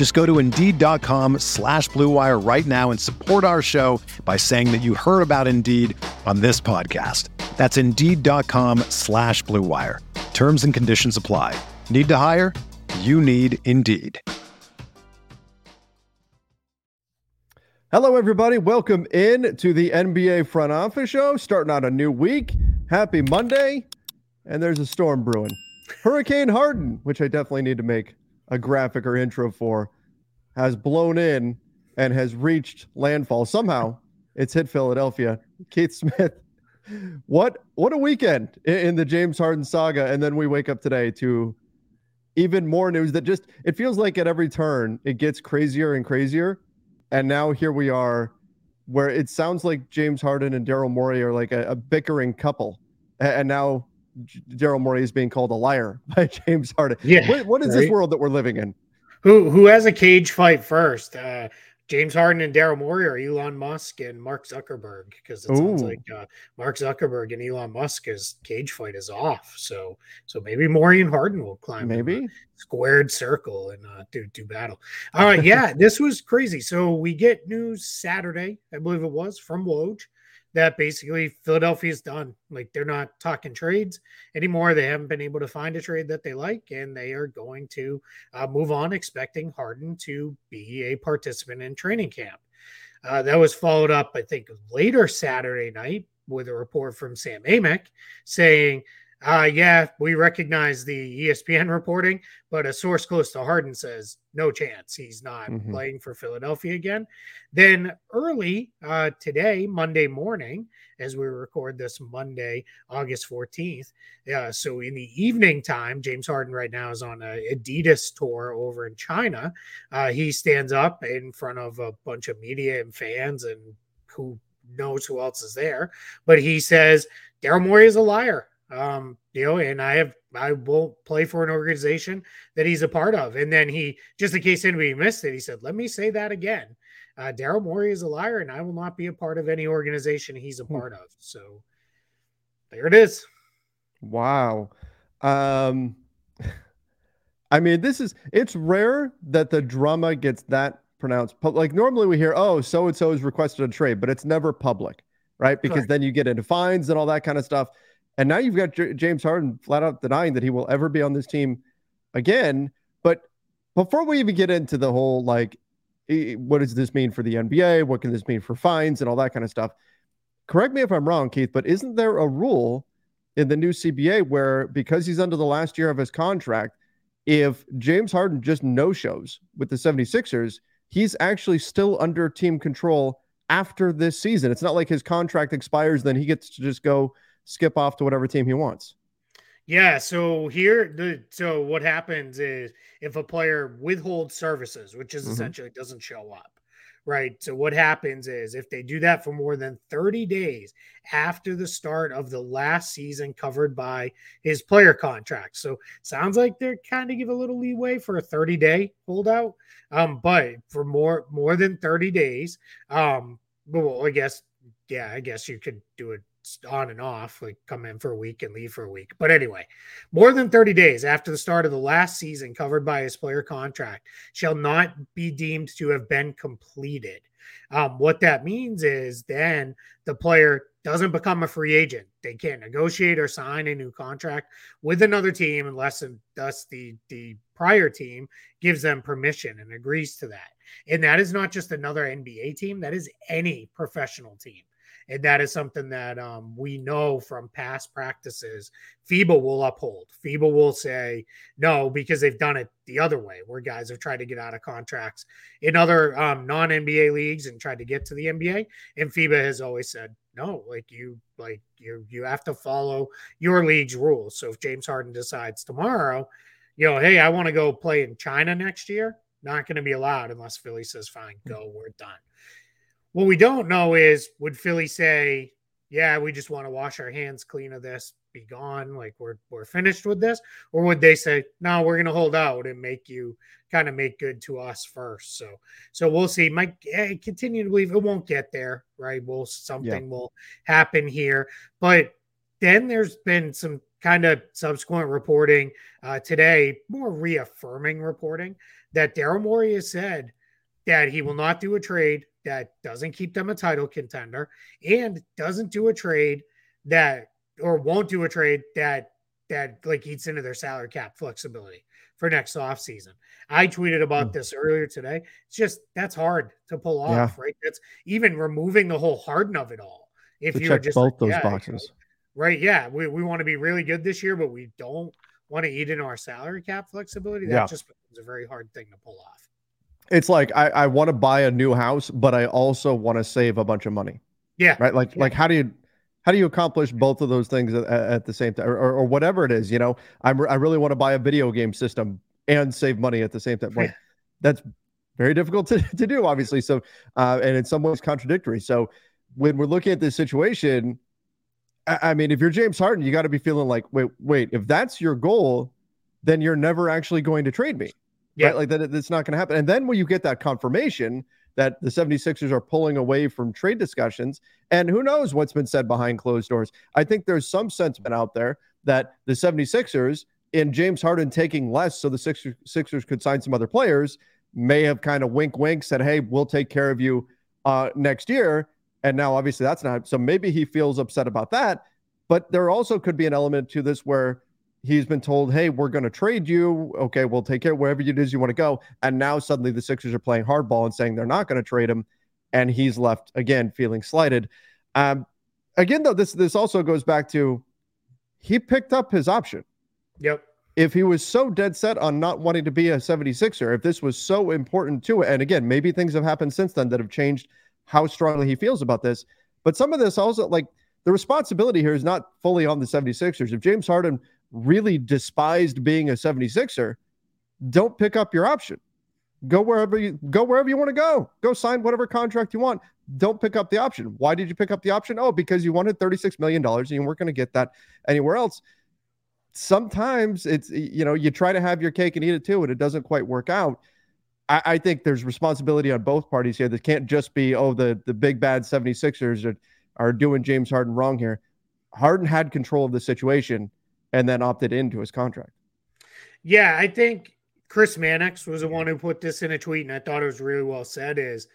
Just go to Indeed.com slash BlueWire right now and support our show by saying that you heard about Indeed on this podcast. That's Indeed.com slash BlueWire. Terms and conditions apply. Need to hire? You need Indeed. Hello, everybody. Welcome in to the NBA Front Office Show. Starting out a new week. Happy Monday. And there's a storm brewing. Hurricane Harden, which I definitely need to make a graphic or intro for, has blown in and has reached landfall. Somehow it's hit Philadelphia. Keith Smith, what what a weekend in the James Harden saga. And then we wake up today to even more news that just it feels like at every turn it gets crazier and crazier and now here we are, where it sounds like James Harden and Daryl Morey are like a, a bickering couple, and now Daryl Morey is being called a liar by James Harden. Yeah, what, what is right? this world that we're living in? Who who has a cage fight first? Uh, James Harden and Daryl Morey or Elon Musk and Mark Zuckerberg because it sounds like uh, Mark Zuckerberg and Elon Musk's cage fight is off. So so maybe Morey and Harden will climb maybe squared circle and uh, do do battle. All right, yeah, this was crazy. So we get news Saturday, I believe it was from Woj that basically Philadelphia is done. Like they're not talking trades anymore. They haven't been able to find a trade that they like, and they are going to uh, move on, expecting Harden to be a participant in training camp. Uh, that was followed up, I think, later Saturday night with a report from Sam Amick saying uh, yeah, we recognize the ESPN reporting, but a source close to Harden says no chance he's not mm-hmm. playing for Philadelphia again. Then early uh, today, Monday morning, as we record this Monday, August 14th. Uh, so in the evening time, James Harden right now is on a Adidas tour over in China. Uh, he stands up in front of a bunch of media and fans and who knows who else is there. But he says Daryl Morey is a liar. Um, you know, and I have I won't play for an organization that he's a part of. And then he, just in case anybody missed it, he said, "Let me say that again. Uh, Daryl Morey is a liar, and I will not be a part of any organization he's a hmm. part of." So there it is. Wow. Um, I mean, this is it's rare that the drama gets that pronounced. But like normally we hear, "Oh, so and so has requested a trade," but it's never public, right? Because then you get into fines and all that kind of stuff. And now you've got J- James Harden flat out denying that he will ever be on this team again. But before we even get into the whole like, what does this mean for the NBA? What can this mean for fines and all that kind of stuff? Correct me if I'm wrong, Keith, but isn't there a rule in the new CBA where because he's under the last year of his contract, if James Harden just no shows with the 76ers, he's actually still under team control after this season. It's not like his contract expires, then he gets to just go skip off to whatever team he wants. Yeah, so here the so what happens is if a player withholds services, which is mm-hmm. essentially doesn't show up, right? So what happens is if they do that for more than 30 days after the start of the last season covered by his player contract. So sounds like they're kind of give a little leeway for a 30 day holdout. Um, but for more more than 30 days, um, well, I guess yeah, I guess you could do it on and off, like come in for a week and leave for a week. But anyway, more than 30 days after the start of the last season covered by his player contract shall not be deemed to have been completed. Um, what that means is then the player doesn't become a free agent. They can't negotiate or sign a new contract with another team unless and thus the the prior team gives them permission and agrees to that. And that is not just another NBA team, that is any professional team. And that is something that um, we know from past practices, FIBA will uphold. FIBA will say no because they've done it the other way, where guys have tried to get out of contracts in other um, non NBA leagues and tried to get to the NBA. And FIBA has always said no, like you, like you, you have to follow your league's rules. So if James Harden decides tomorrow, you know, hey, I want to go play in China next year, not going to be allowed unless Philly says, fine, go, we're done. What we don't know is would Philly say, yeah, we just want to wash our hands clean of this, be gone, like we're we're finished with this, or would they say, no, we're going to hold out and make you kind of make good to us first? So, so we'll see. Mike, I continue to believe it won't get there, right? Will something yeah. will happen here, but then there's been some kind of subsequent reporting uh, today, more reaffirming reporting that Daryl Morey has said that he will not do a trade that doesn't keep them a title contender and doesn't do a trade that or won't do a trade that that like eats into their salary cap flexibility for next offseason. I tweeted about mm. this earlier today. It's just that's hard to pull off, yeah. right? That's even removing the whole Harden of it all. If you check just both like, those yeah, boxes. right. Yeah. We, we want to be really good this year, but we don't want to eat into our salary cap flexibility. That yeah. just becomes a very hard thing to pull off. It's like I, I want to buy a new house, but I also want to save a bunch of money. Yeah. Right. Like yeah. like how do you how do you accomplish both of those things at, at the same time or, or, or, whatever it is? You know, I'm I really want to buy a video game system and save money at the same time. Like that's very difficult to, to do, obviously. So uh, and in some ways contradictory. So when we're looking at this situation, I, I mean, if you're James Harden, you got to be feeling like, wait, wait, if that's your goal, then you're never actually going to trade me yeah. right? Like that, it's not going to happen. And then when you get that confirmation that the 76ers are pulling away from trade discussions, and who knows what's been said behind closed doors, I think there's some sentiment out there that the 76ers, in James Harden taking less so the Sixers, Sixers could sign some other players, may have kind of wink, wink, said, hey, we'll take care of you uh, next year. And now, obviously, that's not so. Maybe he feels upset about that. But there also could be an element to this where he's been told, "Hey, we're going to trade you. Okay, we'll take care wherever it is you want to go." And now suddenly the Sixers are playing hardball and saying they're not going to trade him, and he's left again feeling slighted. Um, again, though, this this also goes back to he picked up his option. Yep. If he was so dead set on not wanting to be a 76er, if this was so important to it, and again, maybe things have happened since then that have changed how strongly he feels about this. But some of this also, like the responsibility here is not fully on the 76ers. If James Harden really despised being a 76er, don't pick up your option. Go wherever you go wherever you want to go. Go sign whatever contract you want. Don't pick up the option. Why did you pick up the option? Oh, because you wanted $36 million and you weren't going to get that anywhere else. Sometimes it's you know, you try to have your cake and eat it too, and it doesn't quite work out. I, I think there's responsibility on both parties here. This can't just be, oh, the the big bad 76ers are, are doing James Harden wrong here. Harden had control of the situation and then opted into his contract. Yeah, I think Chris Mannix was the one who put this in a tweet, and I thought it was really well said. Is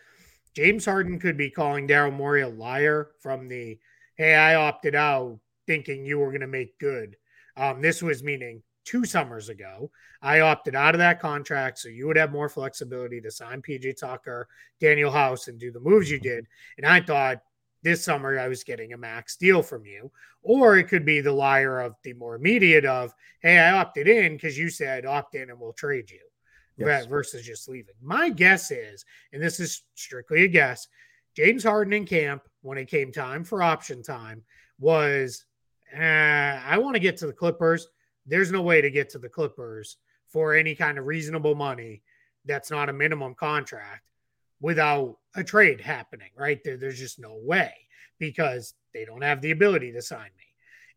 James Harden could be calling Daryl Morey a liar from the "Hey, I opted out thinking you were going to make good." Um, this was meaning two summers ago. I opted out of that contract so you would have more flexibility to sign PJ Tucker, Danuel House, and do the moves you did. And I thought this summer I was getting a max deal from you. Or it could be the liar of the more immediate of, hey, I opted in because you said opt in and we'll trade you yes. versus just leaving. My guess is, and this is strictly a guess, James Harden in camp when it came time for option time was, eh, I want to get to the Clippers. There's no way to get to the Clippers for any kind of reasonable money that's not a minimum contract without a trade happening, right? There, there's just no way because they don't have the ability to sign me.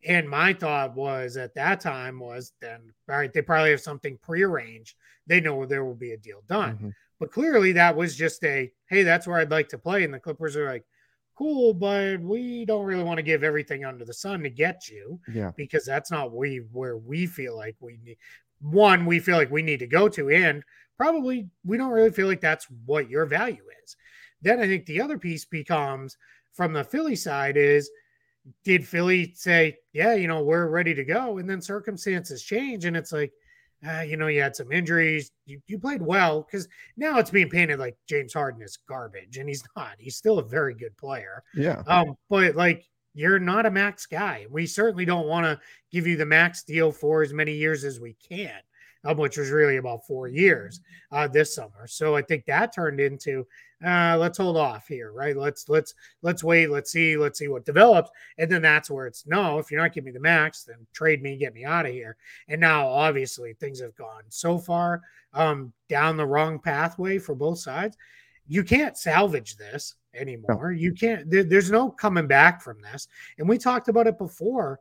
And my thought was at that time was then, all right, they probably have something prearranged. They know there will be a deal done. Mm-hmm. But clearly that was just a, hey, that's where I'd like to play. And the Clippers are like, cool, but we don't really want to give everything under the sun to get you. Yeah. Because that's not we where we feel like we need one, we feel like we need to go to. And probably we don't really feel like that's what your value is. Then I think the other piece becomes from the Philly side is did Philly say, yeah, you know, we're ready to go? And then circumstances change. And it's like, uh, you know, you had some injuries. You, you played well because now it's being painted like James Harden is garbage, and he's not. He's still a very good player. Yeah. Um, but like you're not a max guy. We certainly don't want to give you the max deal for as many years as we can, um, which was really about four years uh, this summer. So I think that turned into uh, let's hold off here, right? Let's let's let's wait, let's see, let's see what develops, and then that's where it's no. If you're not giving me the max, then trade me, get me out of here. And now, obviously, things have gone so far um, down the wrong pathway for both sides. You can't salvage this anymore. You can't. There, there's no coming back from this. And we talked about it before.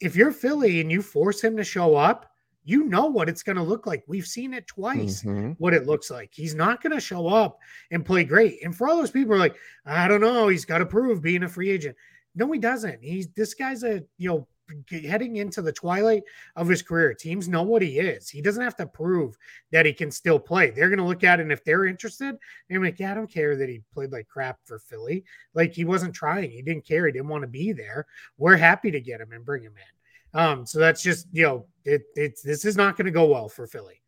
If you're Philly and you force him to show up, you know what it's going to look like. We've seen it twice. Mm-hmm. What it looks like. He's not going to show up and play great. And for all those people are like, I don't know, he's got to prove being a free agent. No, he doesn't. He's this guy's a you know heading into the twilight of his career. Teams know what he is. He doesn't have to prove that he can still play. They're going to look at it and if they're interested, they're like, yeah, I don't care that he played like crap for Philly. Like he wasn't trying. He didn't care. He didn't want to be there. We're happy to get him and bring him in. Um, so that's just you know, it, it's this is not going to go well for Philly.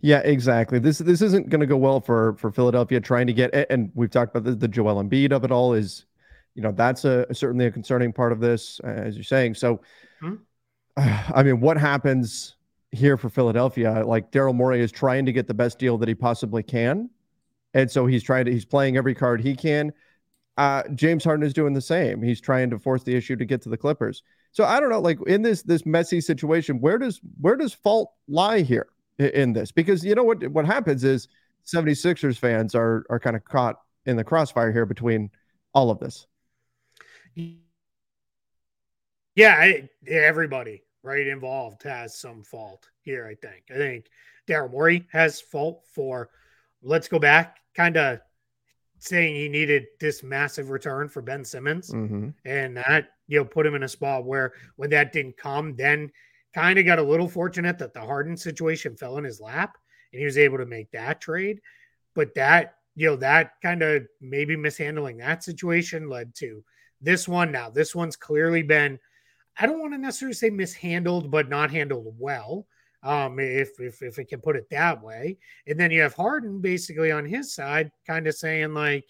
Yeah, exactly. This this isn't going to go well for for Philadelphia trying to get and we've talked about the, the Joel Embiid of it all is you know that's a certainly a concerning part of this, as you're saying. So, hmm I mean, what happens here for Philadelphia? Like Daryl Morey is trying to get the best deal that he possibly can, and so he's trying to he's playing every card he can. Uh, James Harden is doing the same. He's trying to force the issue to get to the Clippers. So I don't know, like in this this messy situation, where does where does fault lie here in this? Because you know what what happens is 76ers fans are are kind of caught in the crossfire here between all of this. Yeah, I, everybody right involved has some fault here. I think. I think Daryl Morey has fault for. Let's go back, kind of saying he needed this massive return for Ben Simmons, mm-hmm. and that you know put him in a spot where when that didn't come, then kind of got a little fortunate that the Harden situation fell in his lap, and he was able to make that trade. But that you know that kind of maybe mishandling that situation led to this one now, this one's clearly been, I don't want to necessarily say mishandled, but not handled well. Um, if, if if it can put it that way. And then you have Harden basically on his side, kind of saying like,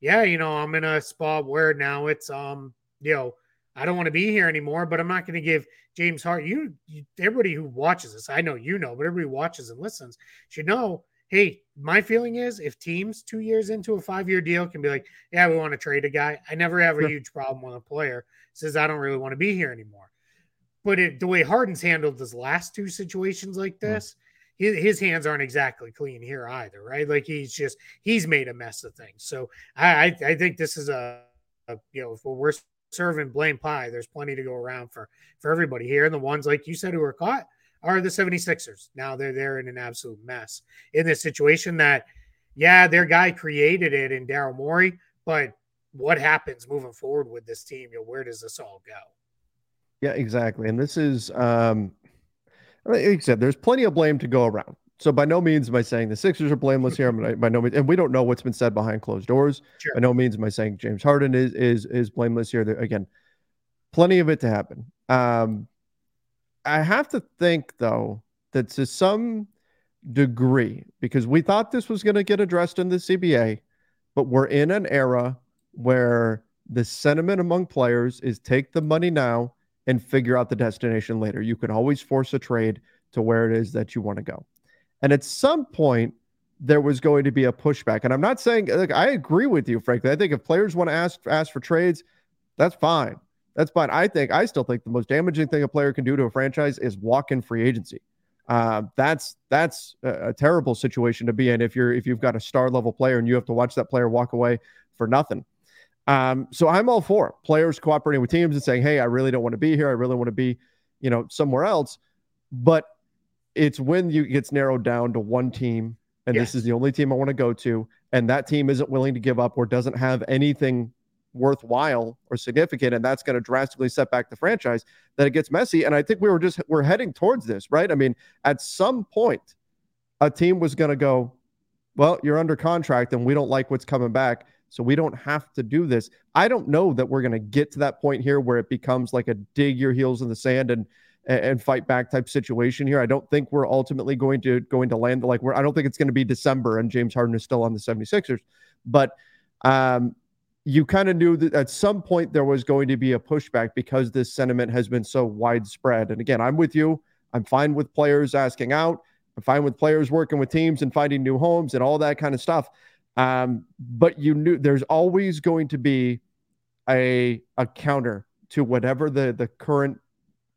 yeah, you know, I'm in a spot where now it's um, you know, I don't want to be here anymore, but I'm not going to give James Hart. You, you, everybody who watches this, I know you know, but everybody watches and listens should know hey, my feeling is if teams two years into a five year deal can be like, yeah, we want to trade a guy. I never have a huge problem when a player says, I don't really want to be here anymore. But it, the way Harden's handled his last two situations like hmm. this, his, his, hands aren't exactly clean here either, right? Like he's just he's made a mess of things. So I I, I think this is a, a you know if we're serving blame pie, there's plenty to go around for for everybody here. And the ones like you said who are caught, are the 76ers. Now they're they're in an absolute mess in this situation that yeah, their guy created it in Daryl Morey, but what happens moving forward with this team? You know, where does this all go? Yeah, exactly. And this is um like you said, there's plenty of blame to go around. So by no means am I saying the Sixers are blameless here. by no means, and we don't know what's been said behind closed doors. Sure. By no means am I saying James Harden is is is blameless here. There, again, plenty of it to happen. Um, I have to think though that to some degree, because we thought this was going to get addressed in the CBA, but we're in an era where the sentiment among players is take the money now and figure out the destination later. You can always force a trade to where it is that you want to go. And at some point, there was going to be a pushback. And I'm not saying I agree with you, frankly. I think if players want to ask ask for trades, that's fine. That's fine. I think I still think the most damaging thing a player can do to a franchise is walk in free agency. Uh, that's that's a, a, terrible situation to be in if you're if you've got a star level player and you have to watch that player walk away for nothing. Um, so I'm all for players cooperating with teams and saying, "Hey, I really don't want to be here. I really want to be, you know, somewhere else." But it's when you gets narrowed down to one team, and yes. this is the only team I want to go to, and that team isn't willing to give up or doesn't have anything worthwhile or significant and that's going to drastically set back the franchise that it gets messy and i think we were just we're heading towards this right i mean at some point a team was going to go well you're under contract and we don't like what's coming back so we don't have to do this i don't know that we're going to get to that point here where it becomes like a dig your heels in the sand and and, fight back type situation here. I don't think we're ultimately going to going to land like we're I don't think it's going to be December and James Harden is still on the 76ers. But um, you kind of knew that at some point there was going to be a pushback because this sentiment has been so widespread. And again, I'm with you. I'm fine with players asking out. I'm fine with players working with teams and finding new homes and all that kind of stuff. Um, but you knew there's always going to be a a counter to whatever the the current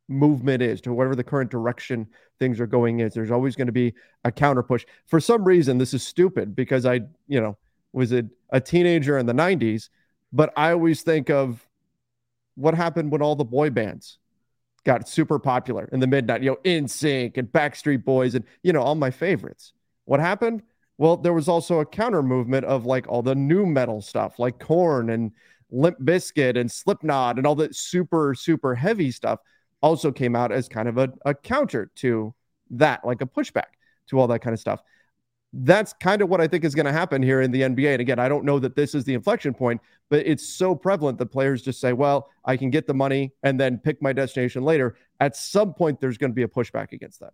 movement is, to whatever the current direction things are going is. There's always going to be a counter push. For some reason, this is stupid because I, you know, was a, a teenager in the 90s, but I always think of what happened when all the boy bands got super popular in the midnight, you know, NSYNC and Backstreet Boys and, you know, all my favorites. What happened? Well, there was also a counter movement of like all the nu metal stuff, like Korn and Limp Bizkit and Slipknot and all that super, super heavy stuff also came out as kind of a, a counter to that, like a pushback to all that kind of stuff that's kind of what I think is going to happen here in the NBA. And again, I don't know that this is the inflection point, but it's so prevalent that players just say, well, I can get the money and then pick my destination later. At some point, there's going to be a pushback against that.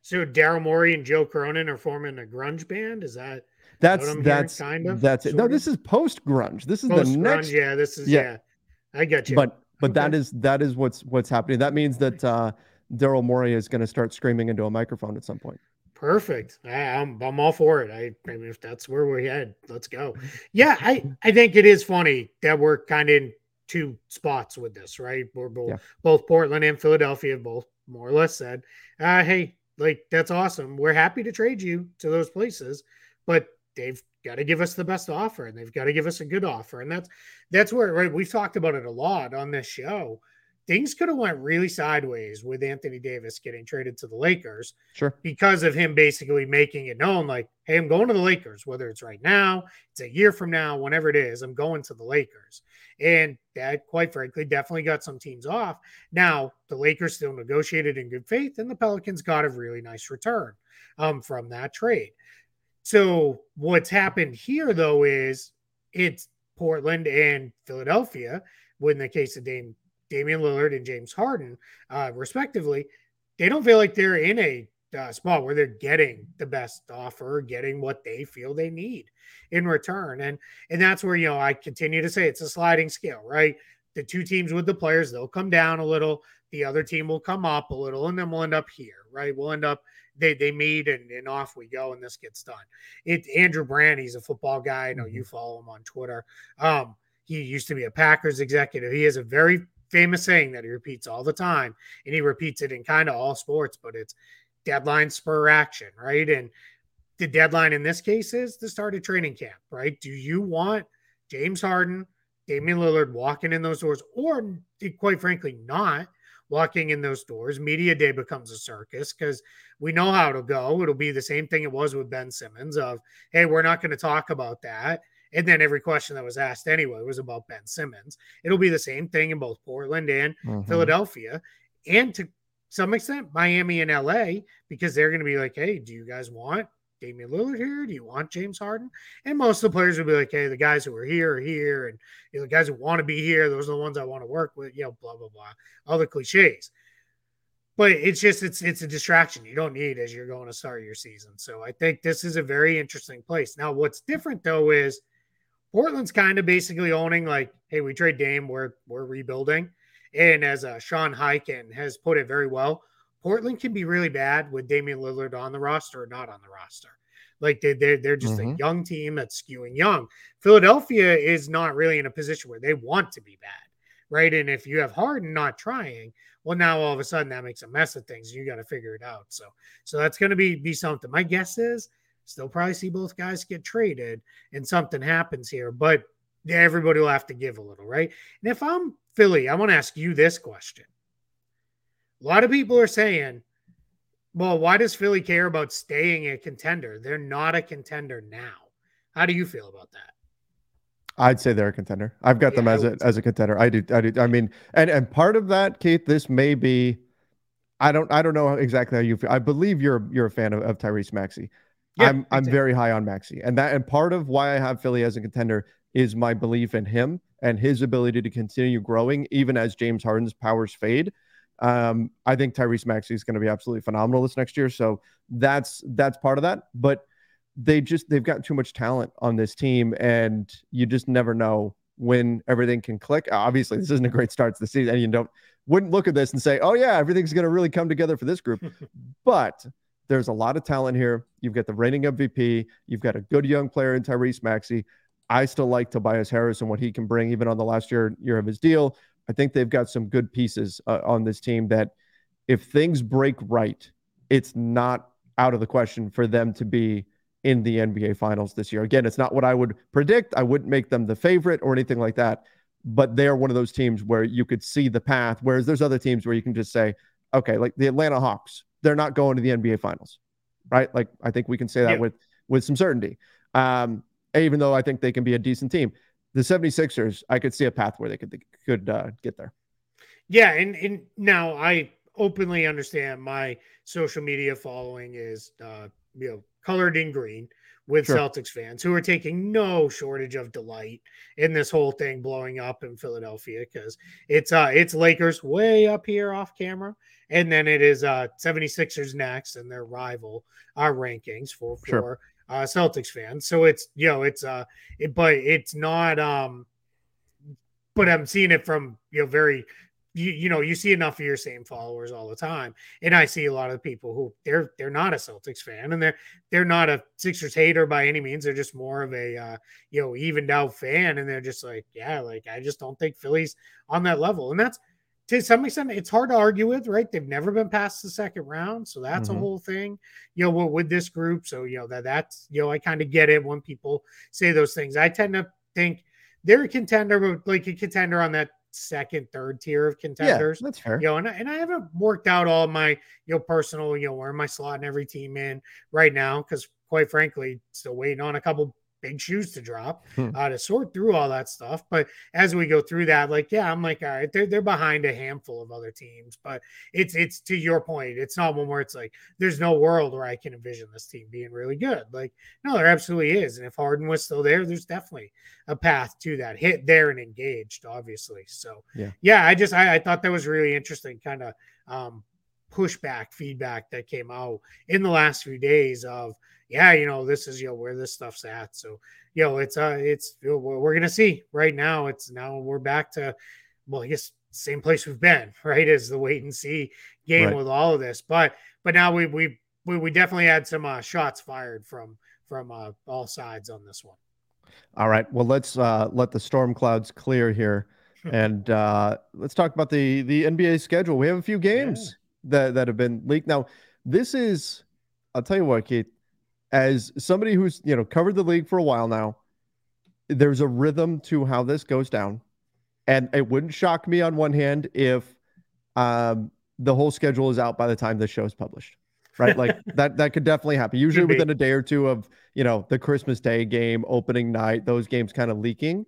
So Daryl Morey and Joe Cronin are forming a grunge band. Is that that's that's kind of that's it? No, this is post grunge. This is post-grunge, the next. Yeah, this is yeah. yeah. I got you. But but okay. that is that is what's what's happening. That means that uh, Daryl Morey is going to start screaming into a microphone at some point. Perfect. I, am I'm, I'm all for it. I, I mean, if that's where we're headed, let's go. Yeah, I I think it is funny that we're kind of in two spots with this, right? We're both yeah. both Portland and Philadelphia both more or less said, uh, "Hey, like that's awesome. We're happy to trade you to those places, but they've got to give us the best offer and they've got to give us a good offer." And that's that's where right we've talked about it a lot on this show things could have went really sideways with Anthony Davis getting traded to the Lakers. Sure. Because of him basically making it known like, hey, I'm going to the Lakers, whether it's right now, it's a year from now, whenever it is, I'm going to the Lakers. And that, quite frankly, definitely got some teams off. Now, the Lakers still negotiated in good faith, and the Pelicans got a really nice return um, from that trade. So, what's happened here, though, is it's Portland and Philadelphia, in the case of Dame Damian Lillard and James Harden, uh, respectively, they don't feel like they're in a uh, spot where they're getting the best offer, getting what they feel they need in return, and and that's where you know I continue to say it's a sliding scale, right? The two teams with the players they'll come down a little, the other team will come up a little, and then we'll end up here, right? We'll end up they they meet and, and off we go, and this gets done. It Andrew Brandt, he's a football guy. I know you mm-hmm. follow him on Twitter. Um, he used to be a Packers executive. He has a very famous saying that he repeats all the time, and he repeats it in kind of all sports, but it's deadline spur action, right? And the deadline in this case is the start of training camp, right? Do you want James Harden, Damian Lillard walking in those doors, or quite frankly, not walking in those doors? Media day becomes a circus because we know how it'll go. It'll be the same thing it was with Ben Simmons of, hey, we're not going to talk about that. And then every question that was asked anyway was about Ben Simmons. It'll be the same thing in both Portland and mm-hmm. Philadelphia, and to some extent Miami and LA, because they're going to be like, hey, do you guys want Damian Lillard here? Do you want James Harden? And most of the players would be like, hey, the guys who are here are here, and you know, the guys who want to be here, those are the ones I want to work with. You know, blah blah blah, all the cliches. But it's just it's it's a distraction you don't need as you're going to start your season. So I think this is a very interesting place. Now, what's different though is Portland's kind of basically owning like, hey, we trade Dame, we're we're rebuilding. And as uh, Sean Highkin has put it very well, Portland can be really bad with Damian Lillard on the roster or not on the roster. Like they, they're, they're just mm-hmm. a young team that's skewing young. Philadelphia is not really in a position where they want to be bad, right? And if you have Harden not trying, well, now all of a sudden that makes a mess of things. You got to figure it out. So, so that's going to be be something. My guess is Still probably see both guys get traded and something happens here, but everybody will have to give a little, right? And if I'm Philly, I want to ask you this question. A lot of people are saying, well, why does Philly care about staying a contender? They're not a contender now. How do you feel about that? I'd say they're a contender. I've got yeah, them as a as a contender. I do. I do. I mean, and and part of that, Keith, this may be. I don't. I don't know exactly how you feel. I believe you're you're a fan of, of Tyrese Maxey. Yeah, I'm I'm very high on Maxey, and that and part of why I have Philly as a contender is my belief in him and his ability to continue growing even as James Harden's powers fade. Um, I think Tyrese Maxey is going to be absolutely phenomenal this next year. So that's that's part of that. But they just they've got too much talent on this team, and you just never know when everything can click. Obviously, this isn't a great start to the season, and you don't wouldn't look at this and say, "Oh yeah, everything's going to really come together for this group." but there's a lot of talent here. You've got the reigning MVP. You've got a good young player in Tyrese Maxey. I still like Tobias Harris and what he can bring, even on the last year year of his deal. I think they've got some good pieces uh, on this team that, if things break right, it's not out of the question for them to be in the NBA Finals this year. Again, it's not what I would predict. I wouldn't make them the favorite or anything like that, but they're one of those teams where you could see the path. Whereas there's other teams where you can just say, okay, like the Atlanta Hawks, they're not going to the NBA Finals, right? Like I think we can say that yeah. with with some certainty. Um, even though I think they can be a decent team, the 76ers, I could see a path where they could could uh, get there. Yeah, and and now I openly understand my social media following is uh, you know colored in green with sure. Celtics fans who are taking no shortage of delight in this whole thing blowing up in Philadelphia because it's uh it's Lakers way up here off camera and then it is uh 76ers next and their rival our rankings for for sure. Uh Celtics fans. So it's you know it's uh it, but it's not um but I'm seeing it from you know very you, you know you see enough of your same followers all the time. And i see a lot of people who they're they're not a celtics fan and they're they're not a sixers hater by any means. They're just more of a uh, you know evened out fan. And they're just like yeah like i just don't think philly's on that level. And that's to some extent it's hard to argue with right they've never been past the second round so that's mm-hmm. a whole thing you know with this group so you know that that's you know i kind of get it when people say those things i tend to think they're a contender but like a contender on that second, third tier of contenders. Yeah, that's fair. You know, and, and I haven't worked out all my, you know, personal, you know, where my slot and every team in right now because quite frankly, still waiting on a couple big shoes to drop hmm. uh, to sort through all that stuff. But as we go through that, like, yeah, I'm like, all right, they're, they're behind a handful of other teams, but it's, it's to your point. It's not one where it's like, there's no world where I can envision this team being really good. Like, no, there absolutely is. And if Harden was still there, there's definitely a path to that hit there and engaged, obviously. So yeah, yeah, I just, I, I thought that was really interesting kind of, um, pushback feedback that came out in the last few days of yeah you know this is you know where this stuff's at. So you know it's uh it's you know, we're gonna see. Right now it's now we're back to well i guess same place we've been right as the wait and see game right. with all of this. But but now we we we, we definitely had some uh, shots fired from from uh, all sides on this one. All right. Well let's uh let the storm clouds clear here and uh let's talk about the the nba schedule. We have a few games that that have been leaked. Now, this is I'll tell you what, Keith, as somebody who's you know covered the league for a while now, there's a rhythm to how this goes down, and it wouldn't shock me on one hand if um, the whole schedule is out by the time the show is published. Right, like that that could definitely happen. Usually within a day or two of you know the Christmas Day game, opening night, those games kind of leaking.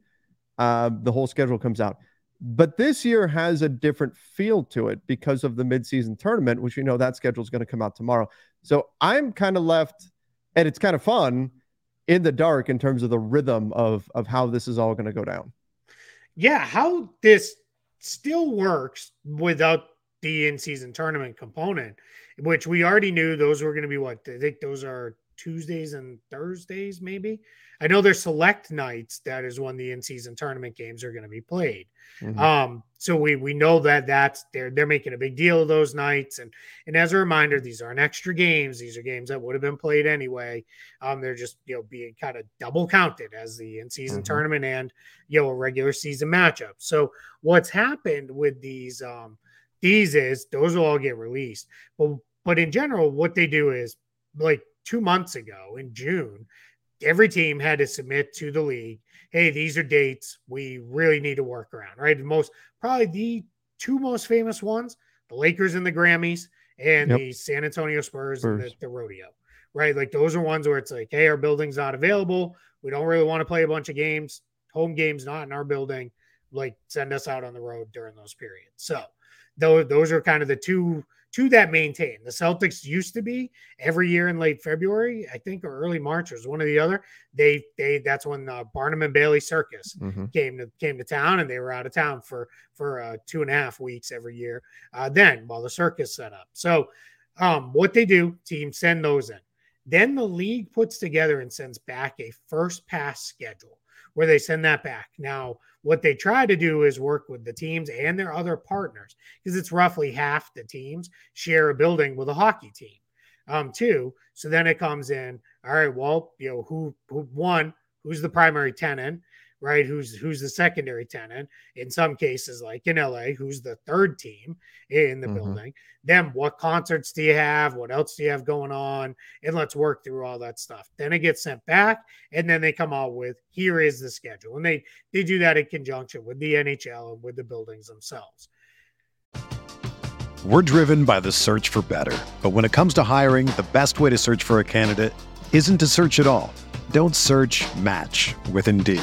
Uh, the whole schedule comes out. But this year has a different feel to it because of the midseason tournament, which you know that schedule is going to come out tomorrow. So I'm kind of left, and it's kind of fun in the dark in terms of the rhythm of of how this is all going to go down. Yeah, how this still works without the in-season tournament component, which we already knew those were going to be what I think those are Tuesdays and Thursdays, maybe. I know there's select nights that is when the in-season tournament games are going to be played. Mm-hmm. Um, so we we know that that's they're they're making a big deal of those nights. And and as a reminder, these aren't extra games. These are games that would have been played anyway. Um, they're just you know being kind of double counted as the in-season mm-hmm. tournament and you know a regular season matchup. So what's happened with these um these is those will all get released. But but in general, what they do is like two months ago in June, every team had to submit to the league, hey, these are dates we really need to work around, right? The most probably the two most famous ones, the Lakers and the Grammys, and yep. the San Antonio Spurs, Spurs. and the, the rodeo, right? Like those are ones where it's like, hey, our building's not available. We don't really want to play a bunch of games, home games not in our building. Like send us out on the road during those periods. So those those are kind of the two two that maintain. The Celtics used to be every year in late February, I think, or early March was one or the other. They they that's when uh, Barnum and Bailey Circus mm-hmm. came to came to town, and they were out of town for for uh, two and a half weeks every year. Uh, then while the circus set up, so um, what they do, teams send those in. Then the league puts together and sends back a first pass schedule where they send that back. Now, what they try to do is work with the teams and their other partners because it's roughly half the teams share a building with a hockey team, um, too. So then it comes in. All right, well, you know who who one who's the primary tenant right? Who's who's the secondary tenant in some cases, like in LA, who's the third team in the mm-hmm. building. Then what concerts do you have? What else do you have going on? And let's work through all that stuff. Then it gets sent back, and then they come out with here is the schedule, and they they do that in conjunction with the NHL and with the buildings themselves. We're driven by the search for better, but when it comes to hiring, the best way to search for a candidate isn't to search at all. Don't search. Match with Indeed.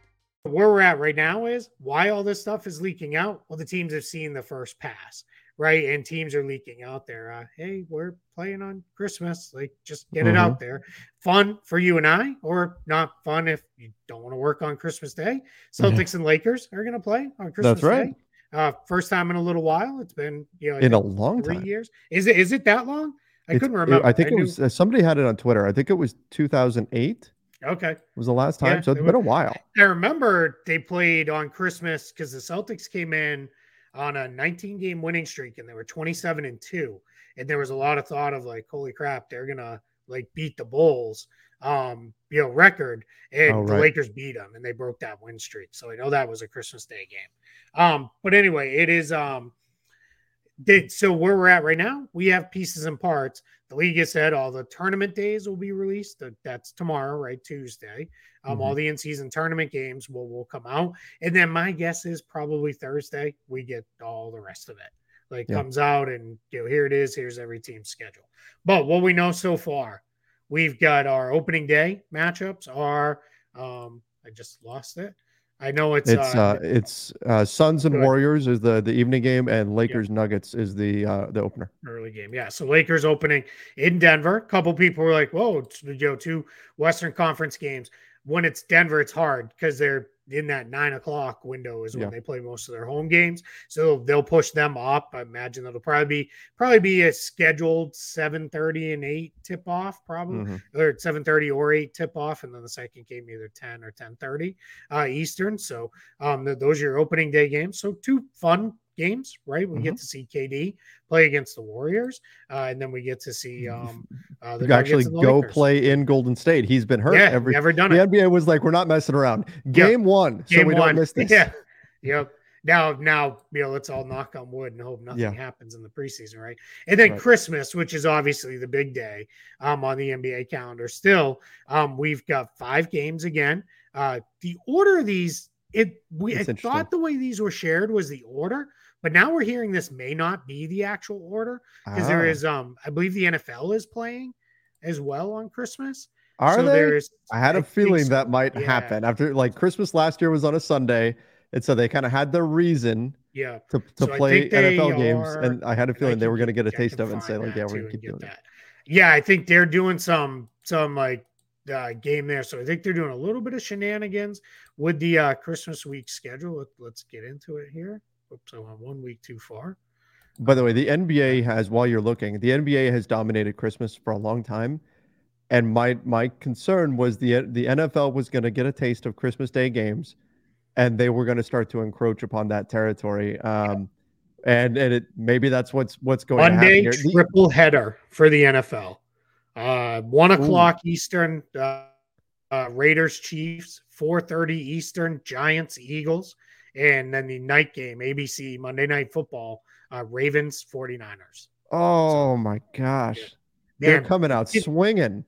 Where we're at right now is why all this stuff is leaking out. Well, the teams have seen the first pass right? And teams are leaking out there. Uh, hey, we're playing on Christmas. Like, just get mm-hmm. it out there. Fun for you and I, or not fun if you don't want to work on Christmas Day. Celtics and Lakers are going to play on Christmas That's right. Day. Uh, first time in a little while. It's been you know in a long three time. years. Is it is it that long? I it's, couldn't remember. I think I it was uh, somebody had it on Twitter. I think it was 2008. Okay. Was the last time. Yeah, so it's been was, a while. I remember they played on Christmas because the Celtics came in on a 19 game winning streak and they were 27 and 2 and there was a lot of thought of like holy crap they're gonna like beat the bulls um you know record and oh, right. the lakers beat them and they broke that win streak so i know that was a christmas day game um but anyway it is um did so where we're at right now we have pieces and parts the league has said all the tournament days will be released that's tomorrow right tuesday um, mm-hmm. All the in season tournament games will, will come out. And then my guess is probably Thursday, we get all the rest of it. Like yeah. comes out and you know, here it is. Here's every team's schedule. But what we know so far, we've got our opening day matchups are um, I just lost it. I know it's it's uh, uh it's uh, Suns and Warriors is the the evening game, and Lakers yeah. Nuggets is the uh, the opener. Early game, yeah. So Lakers opening in Denver. A couple people were like, "Whoa, you know, two Western Conference games." When it's Denver, it's hard because they're in that nine o'clock window is when Yeah. they play most of their home games. So they'll push them up. I imagine that'll probably be probably be a scheduled seven thirty and eight tip off, probably Mhm. or seven thirty or eight tip off, and then the second game either ten or ten thirty uh, Eastern. So um, th- those are your opening day games. So two fun games, right? We Mm-hmm. get to see KD play against the Warriors, uh, and then we get to see um, uh, the actually the go Lakers. play in Golden State. He's been hurt Yeah, every never done the it. NBA was like, we're not messing around. Game one, so we one. don't miss this. Yeah. Yep. Now, now, you know, let's all knock on wood and hope nothing Yeah. happens in the preseason, right? And then Right. Christmas, which is obviously the big day um, on the NBA calendar. Still, um, we've got five games again. Uh, the order of these, it we It's I thought the way these were shared was the order, but now we're hearing this may not be the actual order because there Ah. is, um, I believe the NFL is playing as well on Christmas. Are so they? there I had a I feeling so. that might Yeah. happen after like Christmas last year was on a Sunday, and so they kind of had their reason Yeah. to, to So play NFL games, and I had a feeling they were going to get- a taste of it and say like, yeah, we're going to keep doing it. that. Yeah, I think they're doing some some like uh, game there. So I think they're doing a little bit of shenanigans with the uh, Christmas week schedule. Let's get into it here. Oops, I'm on one week too far. By the way, the NBA has, while you're looking, the NBA has dominated Christmas for a long time. And my my concern was the the NFL was going to get a taste of Christmas Day games, and they were going to start to encroach upon that territory. Um, and and it maybe that's what's what's going Monday happen here. Triple header for the NFL. Uh, one o'clock Eastern. Uh, uh, Raiders Chiefs. Four thirty Eastern. Giants Eagles. And then the night game, ABC Monday Night Football. Uh, Ravens 49ers. oh my gosh, they're Man, coming out it- swinging.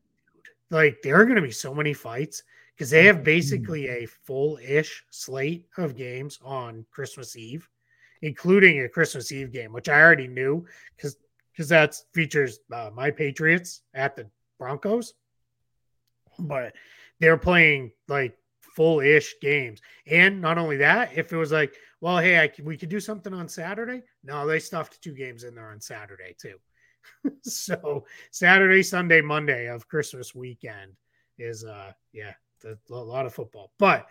like there are going to be so many fights because they have basically a full-ish slate of games on Christmas Eve, including a Christmas Eve game, which I already knew because because that features uh, my Patriots at the Broncos, but they're playing like full-ish games, and not only that, if it was like, well, hey, I, we could do something on Saturday. No, they stuffed two games in there on Saturday too. so Saturday, Sunday, Monday of Christmas weekend is uh yeah, a lot of football. But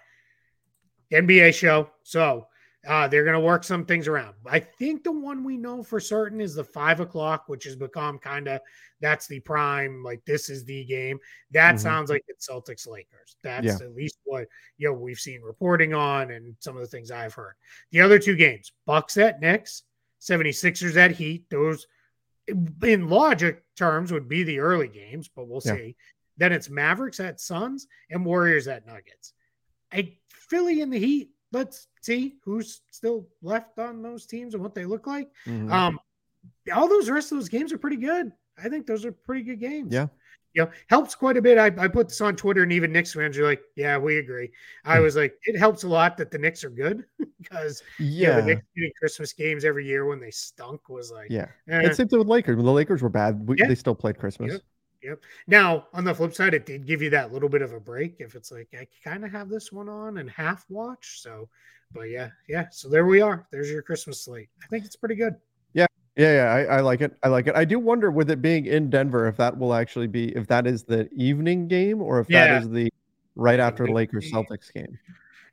NBA show. So uh they're gonna work some things around. I think the one we know for certain is the five o'clock, which has become kind of that's the prime, like this is the game. That Mhm. sounds like it's Celtics Lakers. That's Yeah. at least what you know we've seen reporting on and some of the things I've heard. The other two games, Bucks at Knicks, 76ers at Heat. Those in logic terms would be the early games, but we'll Yeah. see. Then it's Mavericks at Suns and Warriors at Nuggets. I Philly in the Heat. Let's see who's still left on those teams and what they look like. Mhm. Um, all those rest of those games are pretty good. I think those are pretty good games. Yeah. You know, helps quite a bit. I, I put this on Twitter and even Knicks fans are like, yeah, we agree. I Hmm. was like, it helps a lot that the Knicks are good because yeah, yeah, the Knicks getting Christmas games every year when they stunk was like, yeah. eh. And same thing with Lakers. When the Lakers were bad, we, Yeah. they still played Christmas. Yep. Now, on the flip side, it did give you that little bit of a break if it's like I kind of have this one on and half watch. So, but yeah, yeah. So there we are. There's your Christmas slate. I think it's pretty good. Yeah, yeah, yeah. I, I like it. I like it. I do wonder with it being in Denver if that will actually be if that is the evening game or if Yeah. that is the right after Lakers Celtics game.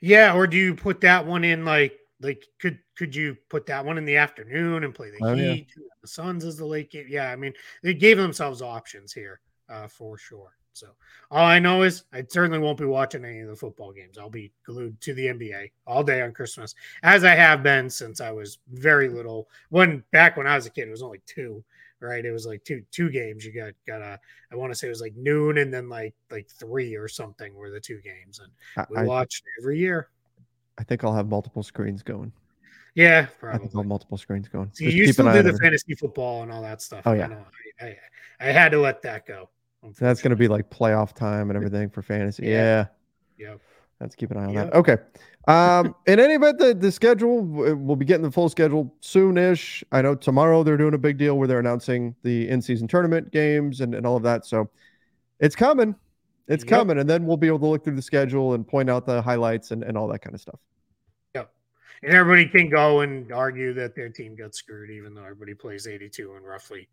Yeah, or do you put that one in like like could could you put that one in the afternoon and play the Oh, yeah. Heat? The Suns is the late game. Yeah, I mean they gave themselves options here uh, for sure. So all I know is I certainly won't be watching any of the football games. I'll be glued to the NBA all day on Christmas, as I have been since I was very little. When back when I was a kid, it was only two. Right, it was like two two games. You got got a. I want to say it was like noon and then like like three or something were the two games, and we I, watched every year. I think I'll have multiple screens going. Yeah, I think I'll probably. multiple screens going. See, you still do the fantasy football and all that stuff. Oh, I yeah. know. I, I, I had to let that go. That's going to be like playoff time and everything for fantasy. Yeah. Yeah. Yep. Let's keep an eye on Yep. that. Okay. Um, in any event, the, the schedule, we'll be getting the full schedule soonish. I know tomorrow they're doing a big deal where they're announcing the in season tournament games and, and all of that. So it's coming. It's Yep. coming. And then we'll be able to look through the schedule and point out the highlights and, and all that kind of stuff. And everybody can go and argue that their team got screwed, even though everybody plays 82 and roughly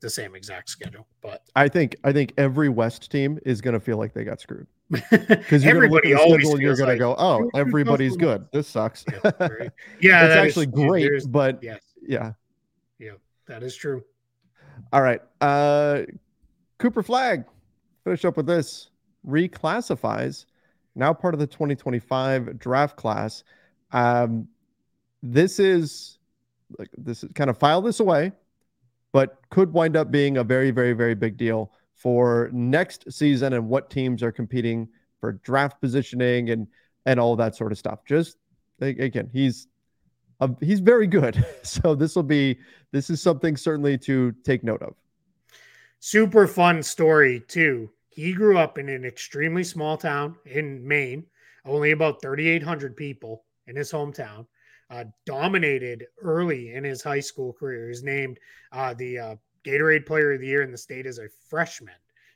the same exact schedule. But I think I think every West team is going to feel like they got screwed because everybody you're going to look always and you're going to like, go, oh, "Who- who everybody's good. This sucks. Yeah, right. yeah, it's that is- actually great, but yes, yeah. yeah, that is true. All right. Uh Cooper Flagg. Finish up with this. Reclassifies. Now part of the 2025 draft class. Um this is like this is kind of file this away, but could wind up being a very, very, very big deal for next season and what teams are competing for draft positioning and and all that sort of stuff. Just again, he's he's very good. So this will be this is something certainly to take note of. super fun story too. He grew up in an extremely small town in Maine, only about 3,800 people in his hometown. Uh, dominated early in his high school career. He was named uh, the uh, Gatorade Player of the Year in the state as a freshman.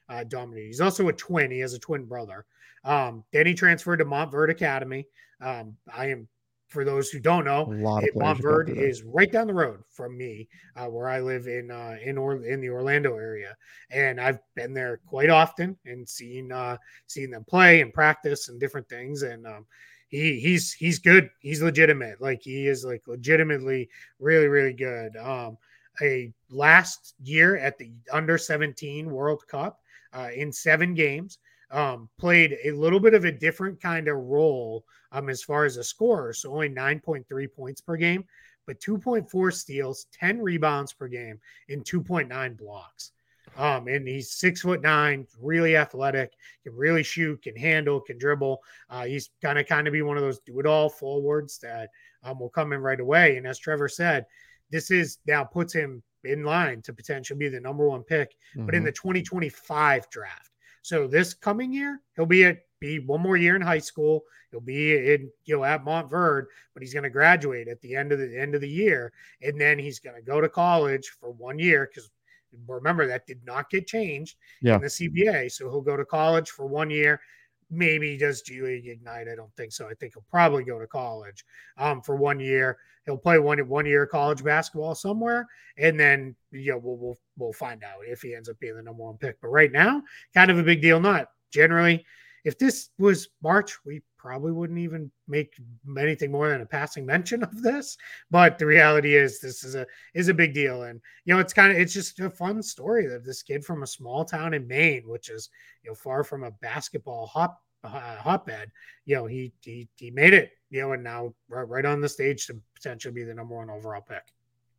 Uh, dominated. He's also a twin. He has a twin brother. Um, then he transferred to Montverde Academy. Um, I am, for those who don't know, A lot of it- players have gone Montverde is right down the road from me, uh, where I live in uh, in or- in the Orlando area, and I've been there quite often and seen uh, seen them play and practice and different things. And um, he he's he's good. He's legitimate. Like he is like legitimately really really good. Um, a last year at the under 17 World Cup uh, in seven games. Um, played a little bit of a different kind of role um, as far as a scorer. So only 9.3 points per game, but 2.4 steals, 10 rebounds per game, and 2.9 blocks. Um, and he's six foot nine, really athletic, can really shoot, can handle, can dribble. Uh, he's gonna kind of be one of those do it all forwards that um, will come in right away. And as Trevor said, this is now puts him in line to potentially be the number one pick but in Mhm. the 2025 draft. So this coming year, he'll be at be one more year in high school. He'll be in you know at Montverde, but he's going to graduate at the end of the end of the year, and then he's going to go to college for one year because remember that did not get changed Yeah. in the CBA. So he'll go to college for one year. Maybe he does G League Ignite. I don't think so. I think he'll probably go to college um, for one year. He'll play one one year college basketball somewhere, and then you know we'll, we'll we'll find out if he ends up being the number one pick. But right now, kind of a big deal. Not generally. If this was March, we probably wouldn't even make anything more than a passing mention of this. But the reality is, this is a is a big deal, and you know it's kind of it's just a fun story that this kid from a small town in Maine, which is you know far from a basketball hot uh, hotbed, you know he he he made it, you know, and now right, right on the stage to potentially be the number one overall pick.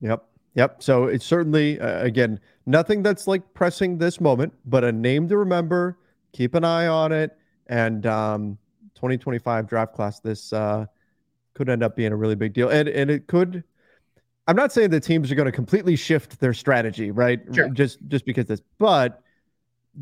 Yep. Yep. So it's certainly uh, again nothing that's like pressing this moment, but a name to remember. Keep an eye on it, and um, 2025 draft class. This uh, could end up being a really big deal, and and it could. I'm not saying the teams are going to completely shift their strategy, right? Sure. Just just because this, but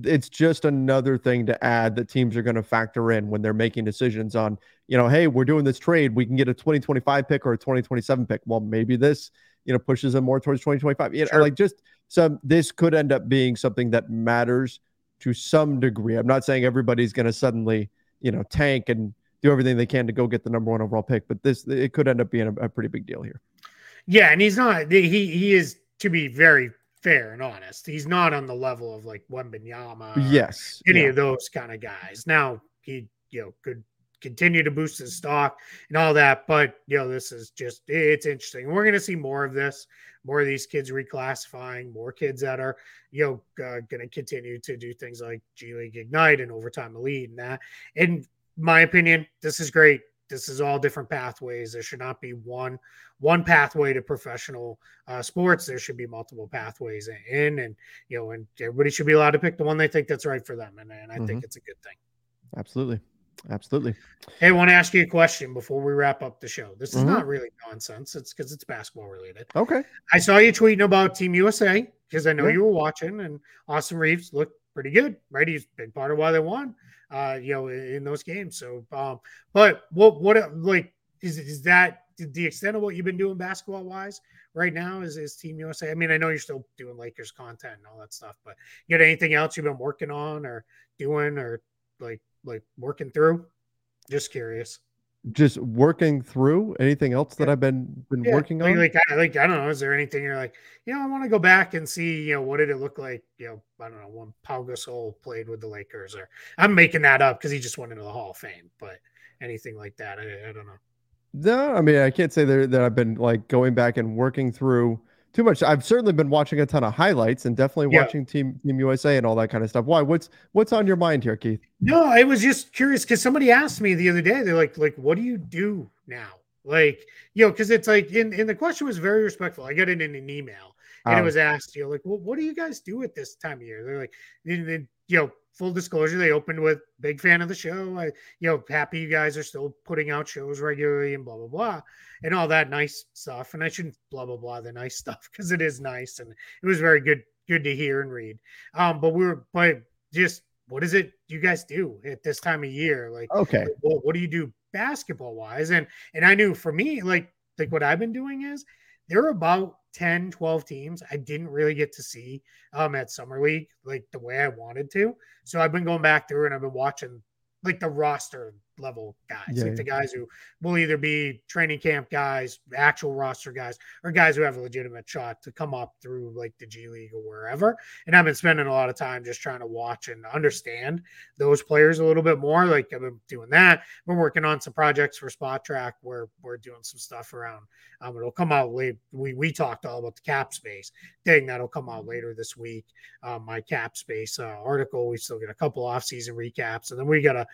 it's just another thing to add that teams are going to factor in when they're making decisions on, you know, hey, we're doing this trade. We can get a 2025 pick or a 2027 pick. Well, maybe this, you know, pushes them more towards 2025. You know, Sure. like just some, this could end up being something that matters to some degree. I'm not saying everybody's going to suddenly, you know, tank and do everything they can to go get the number one overall pick, but this, it could end up being a, a pretty big deal here. Yeah, and he's not. He he is to be very fair and honest. He's not on the level of like Wembanyama. yes. any yeah. of those kind of guys. Now he you know could continue to boost his stock and all that, but you know this is just it's interesting. We're going to see more of this, more of these kids reclassifying, more kids that are you know uh, going to continue to do things like G League Ignite and Overtime Elite and that. In my opinion, this is great. This is all different pathways. There should not be one one pathway to professional uh, sports. There should be multiple pathways in, and you know, and everybody should be allowed to pick the one they think that's right for them. And, and I think it's a good thing. Absolutely. Absolutely. Hey, I want to ask you a question before we wrap up the show. This is Mhm. not really nonsense. It's because it's basketball related. Okay. I saw you tweeting about Team USA because I know Yeah. you were watching, and Austin Reaves looked pretty good, right? He's been part of why they won, uh, you know, in, in those games. So, um, but what, what, like, is is that the extent of what you've been doing basketball wise right now? Is is Team USA? I mean, I know you're still doing Lakers content and all that stuff, but you got anything else you've been working on or doing or like like working through? Just curious. just working through anything else that I've been been Yeah, working like, on. like, I, like I don't know. Is there anything you're like, you know, I want to go back and see, you know, what did it look like, you know, I don't know, when Pau Gasol played with the Lakers, or I'm making that up because he just went into the Hall of Fame, but anything like that, I, I don't know. No, I mean I can't say that, that I've been like going back and working through too much. I've certainly been watching a ton of highlights and definitely Yeah. watching Team Team USA and all that kind of stuff. Why? What's what's on your mind here, Keith? No, I was just curious because somebody asked me the other day. They're like, like, what do you do now? Like, you know, because it's like, in and the question was very respectful. I got it in an email, and it Um, was asked, you know, like, well, what do you guys do at this time of year? They're like, you know, full disclosure, they opened with big fan of the show. I, you know, happy you guys are still putting out shows regularly and blah blah blah, and all that nice stuff. And I shouldn't blah blah blah the nice stuff because it is nice and it was very good good to hear and read. Um, but we were but just what is it you guys do at this time of year? Like, okay. what do you do basketball wise? And and I knew for me, like like what I've been doing is they're about 10, 12 teams I didn't really get to see um at Summer League like the way I wanted to. So I've been going back through and I've been watching like the roster level guys, Yeah, like the guys who will either be training camp guys, actual roster guys, or guys who have a legitimate shot to come up through like the G League or wherever. And I've been spending a lot of time just trying to watch and understand those players a little bit more. Like I've been doing that. We're working on some projects for Spotrac where we're doing some stuff around. Um, it'll come out late. We we talked all about the cap space thing that'll come out later this week. Um, my cap space uh, article. We still get a couple off season recaps, and then we got a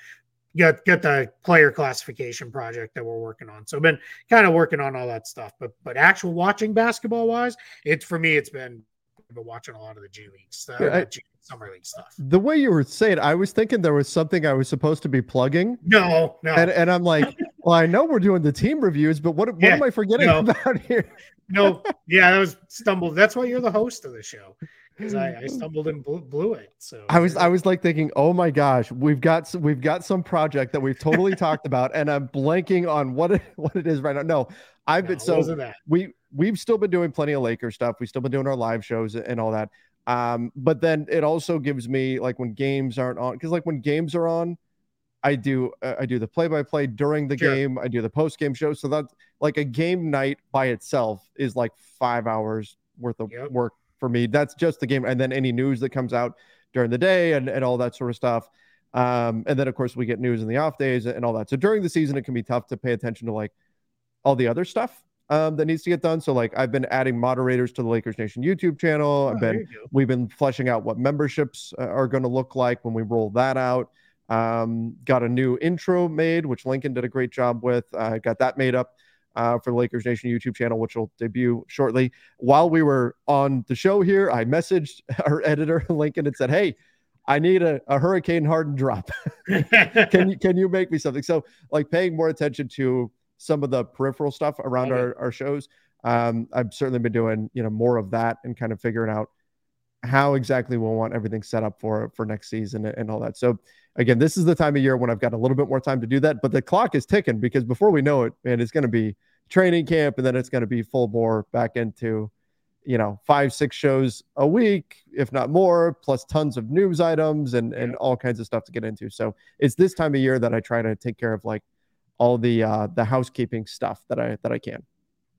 get get the player classification project that we're working on. So I've been kind of working on all that stuff. But but actual watching basketball wise, it's for me, it's been I've been watching a lot of the G League stuff, Yeah, I- G summer league stuff. The way you were saying, I was thinking there was something I was supposed to be plugging, No, no, and and I'm like, well, I know we're doing the team reviews, but what what Yeah, am I forgetting no. about here? no. Yeah, that was stumbled. That's why you're the host of the show because I, I stumbled and blew, blew it. So I was I was like thinking, oh my gosh, we've got we've got some project that we've totally talked about, and I'm blanking on what it, what it is right now. No, I've No, been so we we've still been doing plenty of Laker stuff. We've still been doing our live shows and all that. Um, but then it also gives me like when games aren't on, because like when games are on, I do uh, I do the play by play during the Sure. game. I do the post game show. So that like a game night by itself is like five hours worth of Yep. work for me. That's just the game, and then any news that comes out during the day and, and all that sort of stuff. Um, and then of course we get news in the off days and all that. So during the season, it can be tough to pay attention to like all the other stuff um, that needs to get done. So like I've been adding moderators to the Lakers Nation YouTube channel. I've Oh, been there we've been fleshing out what memberships uh, are going to look like when we roll that out. Um, got a new intro made, which Lincoln did a great job with. I got that made up uh, for the Lakers Nation YouTube channel, which will debut shortly. While we were on the show here, I messaged our editor Lincoln and said, "Hey, I need a, a hurricane Harden drop. can you can you make me something?" So like paying more attention to some of the peripheral stuff around Love our, our shows. Um, I've certainly been doing you know more of that and kind of figuring out how exactly we'll want everything set up for for next season and all that. So again, this is the time of year when I've got a little bit more time to do that, but the clock is ticking because before we know it, man, it's going to be training camp and then it's going to be full bore back into you know five six shows a week if not more plus tons of news items and and all kinds of stuff to get into. So it's this time of year that i try to take care of like all the uh the housekeeping stuff that i that i can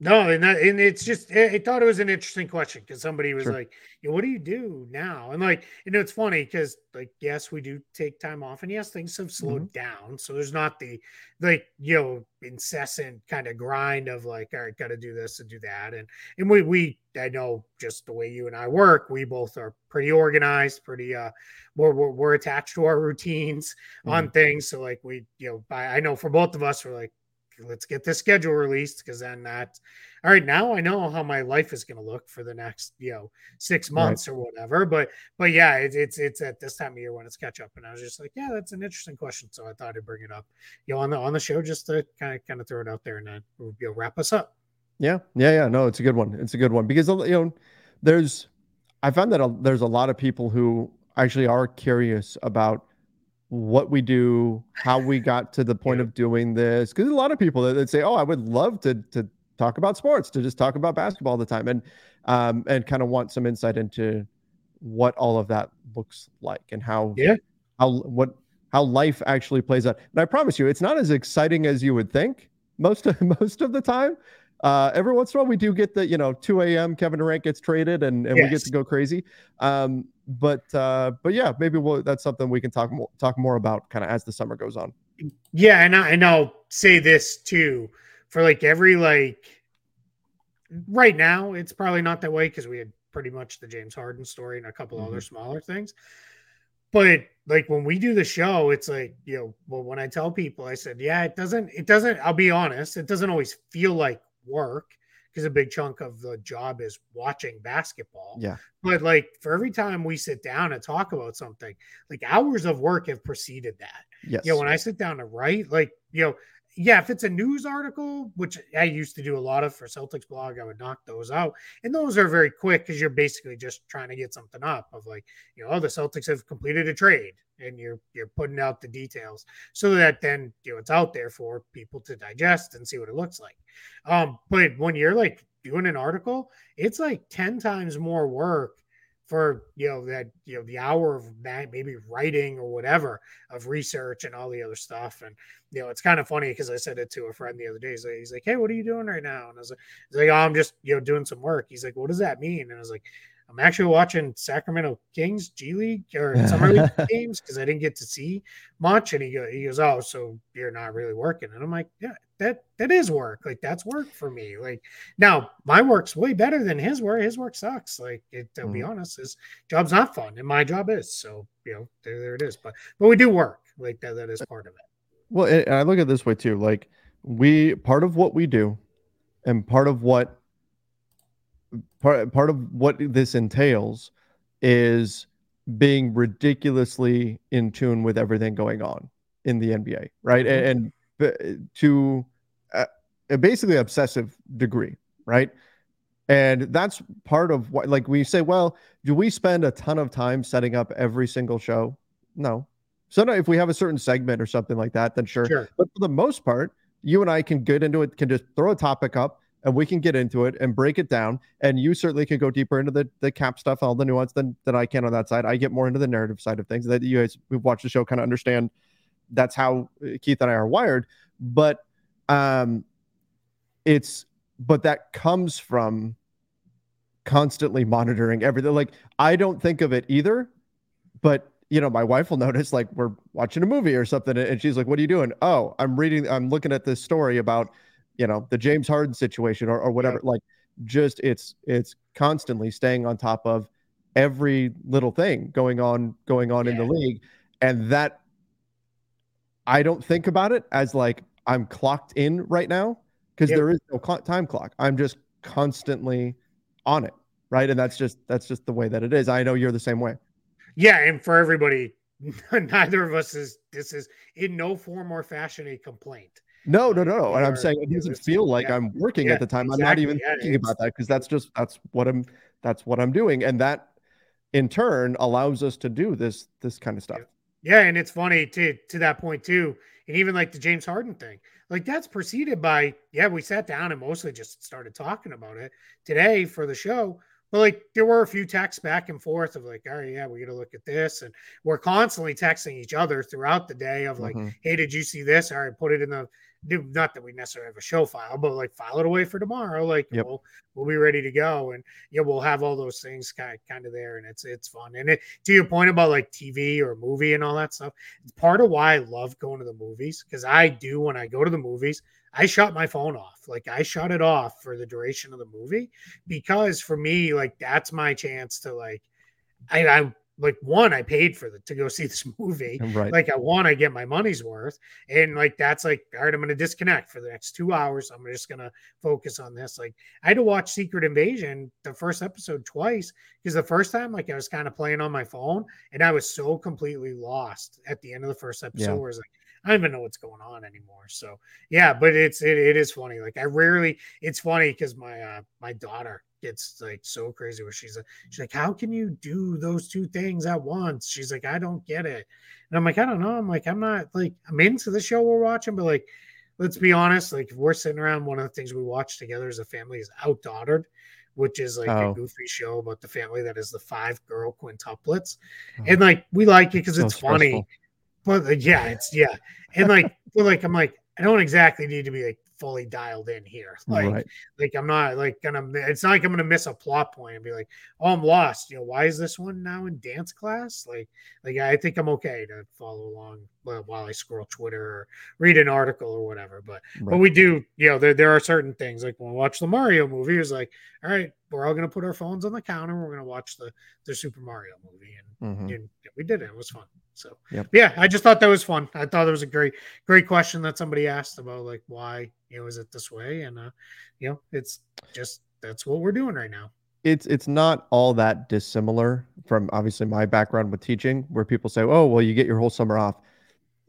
No, and that, and it's just I, thought it was an interesting question because somebody was Sure. like, "Yeah, "What do you do now?" And like, you know, it's funny because like, yes, we do take time off, and yes, things have slowed down. So there's not the like you know incessant kind of grind of like, all right, got to do this and do that, and and we we I know just the way you and I work, we both are pretty organized, pretty uh, we're we're, we're attached to our routines on things. So like we you know, I, I know for both of us, we're like let's get this schedule released because then that all right now i know how my life is going to look for the next you know six Right. months or whatever but but yeah it, it's it's at this time of year when it's catch up and i was just like yeah that's an interesting question so i thought i'd bring it up you know on the on the show just to kind of kind of throw it out there and then we'll you know, wrap us up Yeah, yeah, yeah. No, it's a good one. It's a good one because you know, there's, I found that a, there's a lot of people who actually are curious about what we do, how we got to the point Yeah. of doing this. Because a lot of people that, that say, "Oh, I would love to to talk about sports, to just talk about basketball all the time," and um and kind of want some insight into what all of that looks like and how Yeah. how what how life actually plays out. And I promise you, it's not as exciting as you would think most of most of the time. Uh, every once in a while, we do get the you know 2 a.m. Kevin Durant gets traded, and, and yes. we get to go crazy. Um, but uh, but yeah, maybe we'll, that's something we can talk more talk more about kind of as the summer goes on. Yeah, and I, and I'll say this too for like every like right now, it's probably not that way because we had pretty much the James Harden story and a couple mm-hmm. other smaller things. But like when we do the show, it's like, you know, well, when I tell people, I said, yeah, it doesn't, it doesn't, I'll be honest, it doesn't always feel like work because a big chunk of the job is watching basketball. Yeah. But like for every time we sit down and talk about something, like hours of work have preceded that. Yes. You know, when I sit down to write, like, you know, yeah, if it's a news article, which I used to do a lot of for Celtics blog, I would knock those out. And those are very quick because you're basically just trying to get something up of like, you know, oh, the Celtics have completed a trade and you're you're putting out the details so that then you know it's out there for people to digest and see what it looks like. Um, but when you're like doing an article, it's like 10 times more work for you know that you know the hour of maybe writing or whatever of research and all the other stuff. And you know it's kind of funny because i said it to a friend the other day. He's like, he's like hey what are you doing right now? And i was like, he's like oh, i'm just you know doing some work. He's like what does that mean? And i was like I'm actually watching Sacramento Kings G League or Summer League games because I didn't get to see much. And he goes, he goes, oh, so you're not really working? And I'm like, yeah, that that is work. Like that's work for me. Like now, my work's way better than his work. His work sucks. Like it, to mm. be honest, his job's not fun, and my job is. So you know, there, there it is. But but we do work. Like that that is part of it. Well, I look at this way too. Like we part of what we do, and part of what part part of what this entails is being ridiculously in tune with everything going on in the NBA, right? Mm-hmm. And, and to a basically obsessive degree, right? And that's part of what, like, we say, well, do we spend a ton of time setting up every single show? No. So if we have a certain segment or something like that, then sure. sure. But for the most part, you and I can get into it, can just throw a topic up, and we can get into it and break it down. And you certainly can go deeper into the the cap stuff, all the nuance than than I can on that side. I get more into the narrative side of things. That you guys who've watched the show kind of understand that's how uh, Keith and I are wired. But um, it's but that comes from constantly monitoring everything. Like I don't think of it either, but you know, my wife will notice like we're watching a movie or something, and she's like, "What are you doing?" Oh, I'm reading. I'm looking at this story about you know the James Harden situation or, or whatever. Yeah. Like just it's it's constantly staying on top of every little thing going on going on yeah. in the league, and that I don't think about it as like I'm clocked in right now because there is no cl- time clock. I'm just constantly on it, right? And that's just that's just the way that it is. I know you're the same way. Yeah, and for everybody, neither of us is this is in no form or fashion a complaint. No, no, no, no. And I'm saying it doesn't feel like yeah. I'm working yeah, at the time. Exactly. I'm not even yeah, thinking about that because that's just that's what I'm that's what I'm doing. And that in turn allows us to do this this kind of stuff. Yeah, and it's funny to to that point too. And even like the James Harden thing. Like that's preceded by yeah, we sat down and mostly just started talking about it today for the show. But like there were a few texts back and forth of like, all right, yeah, we got to look at this, and we're constantly texting each other throughout the day of like, mm-hmm. hey, did you see this? All right, put it in the do not that we necessarily have a show file, but like file it away for tomorrow. Like yep. we'll we'll be ready to go, and yeah, we'll have all those things kind of, kind of there, and it's it's fun. And it, to your point about like TV or movie and all that stuff, it's part of why I love going to the movies because I do when I go to the movies, I shut my phone off. Like I shut it off for the duration of the movie because for me, like that's my chance to like I, I like one i paid for the to go see this movie right like i want to get my money's worth and like that's like all right i'm gonna disconnect for the next two hours i'm just gonna focus on this like i had to watch secret invasion the first episode twice because the first time like i was kind of playing on my phone and i was so completely lost at the end of the first episode yeah. where it's like I don't even know what's going on anymore. So yeah, but it's it, it is funny. Like I rarely it's funny because my uh my daughter gets like so crazy where she's like, she's like, How can you do those two things at once? She's like, I don't get it. And I'm like, I don't know. I'm like, I'm not like I'm into the show we're watching, but like let's be honest, like if we're sitting around, one of the things we watch together as a family is Outdaughtered, which is like oh. a goofy show about the family that is the five girl quintuplets. Oh. And like we like it because it's funny. Well, yeah, it's yeah, and like, well, like I'm like I don't exactly need to be like fully dialed in here. Like, right. like I'm not like gonna. It's not like I'm gonna miss a plot point and be like, oh, I'm lost. You know, why is this one now in dance class? Like, like I think I'm okay to follow along while I scroll Twitter or read an article or whatever. But right. but we do, you know, there there are certain things like when we watch the Mario movie, it's like, all right, we're all gonna put our phones on the counter. We're gonna watch the the Super Mario movie, and, mm-hmm. and we did it. It was fun. So yep. yeah, I just thought that was fun. I thought it was a great, great question that somebody asked about like why you know is it this way, and uh, you know it's just that's what we're doing right now. It's it's not all that dissimilar from obviously my background with teaching, where people say, "Oh, well, you get your whole summer off."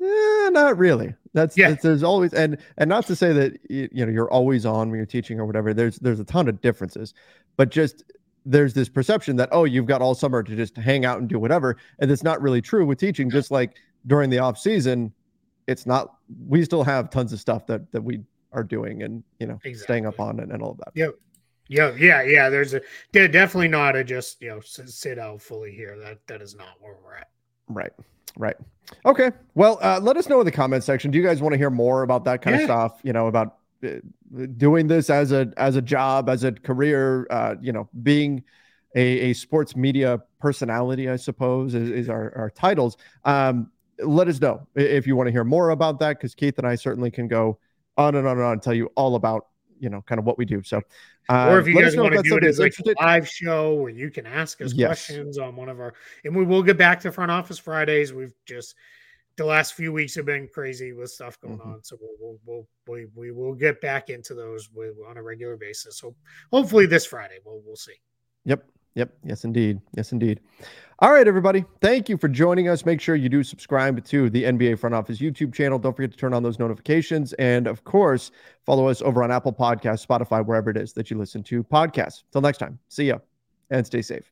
Eh, not really. That's, yeah. That's, there's always and and not to say that you know you're always on when you're teaching or whatever. There's there's a ton of differences, but just there's this perception that oh you've got all summer to just hang out and do whatever and it's not really true with teaching. Just like during the off season it's not we still have tons of stuff that that we are doing and you know exactly. staying up on it and all of that. Yeah yeah yeah yeah there's a definitely not a just you know sit out fully here. That that is not where we're at. Right. Right. Okay. Well uh, let us know in the comment section. Do you guys want to hear more about that kind yeah. of stuff you know about doing this as a as a job as a career uh, you know being a, a sports media personality i suppose is, is our, our titles. Um, let us know if you want to hear more about that because keith and i certainly can go on and on and on and tell you all about you know kind of what we do. So uh, or if you guys want to do it as like a live show where you can ask us yes. questions on one of our and we will get back to front office fridays. We've just the last few weeks have been crazy with stuff going mm-hmm. on. So we'll, we'll, we'll, we, we will get back into those on a regular basis. So hopefully this Friday, we'll, we'll see. Yep. Yep. Yes, indeed. Yes, indeed. All right, everybody. Thank you for joining us. Make sure you do subscribe to the NBA Front Office YouTube channel. Don't forget to turn on those notifications. And of course, follow us over on Apple Podcasts, Spotify, wherever it is that you listen to podcasts. Till next time, see ya and stay safe.